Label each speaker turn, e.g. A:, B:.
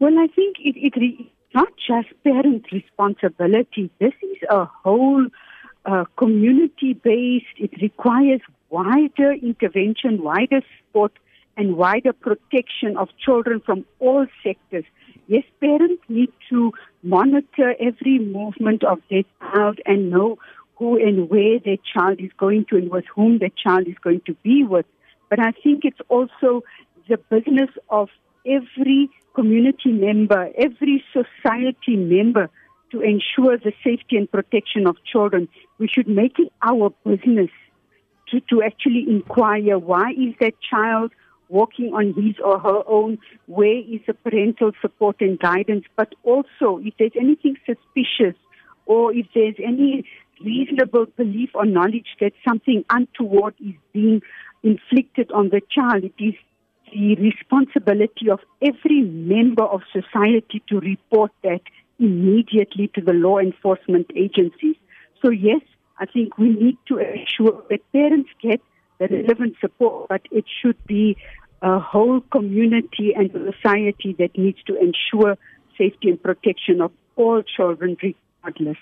A: Well, I think it, it re- not just parent responsibility. This is a whole uh, community based. It requires wider intervention, wider support, and wider protection of children from all sectors. Yes, parents need to monitor every movement of their child and know who and where their child is going to and with whom their child is going to be with. But I think it's also the business of every community member, every society member to ensure the safety and protection of children. We should make it our business to, to actually inquire why is that child walking on his or her own, where is the parental support and guidance, but also if there's anything suspicious or if there's any reasonable belief or knowledge that something untoward is being inflicted on the child, it is the responsibility of every member of society to report that immediately to the law enforcement agencies. So yes, I think we need to ensure that parents get the relevant support, but it should be a whole community and society that needs to ensure safety and protection of all children regardless.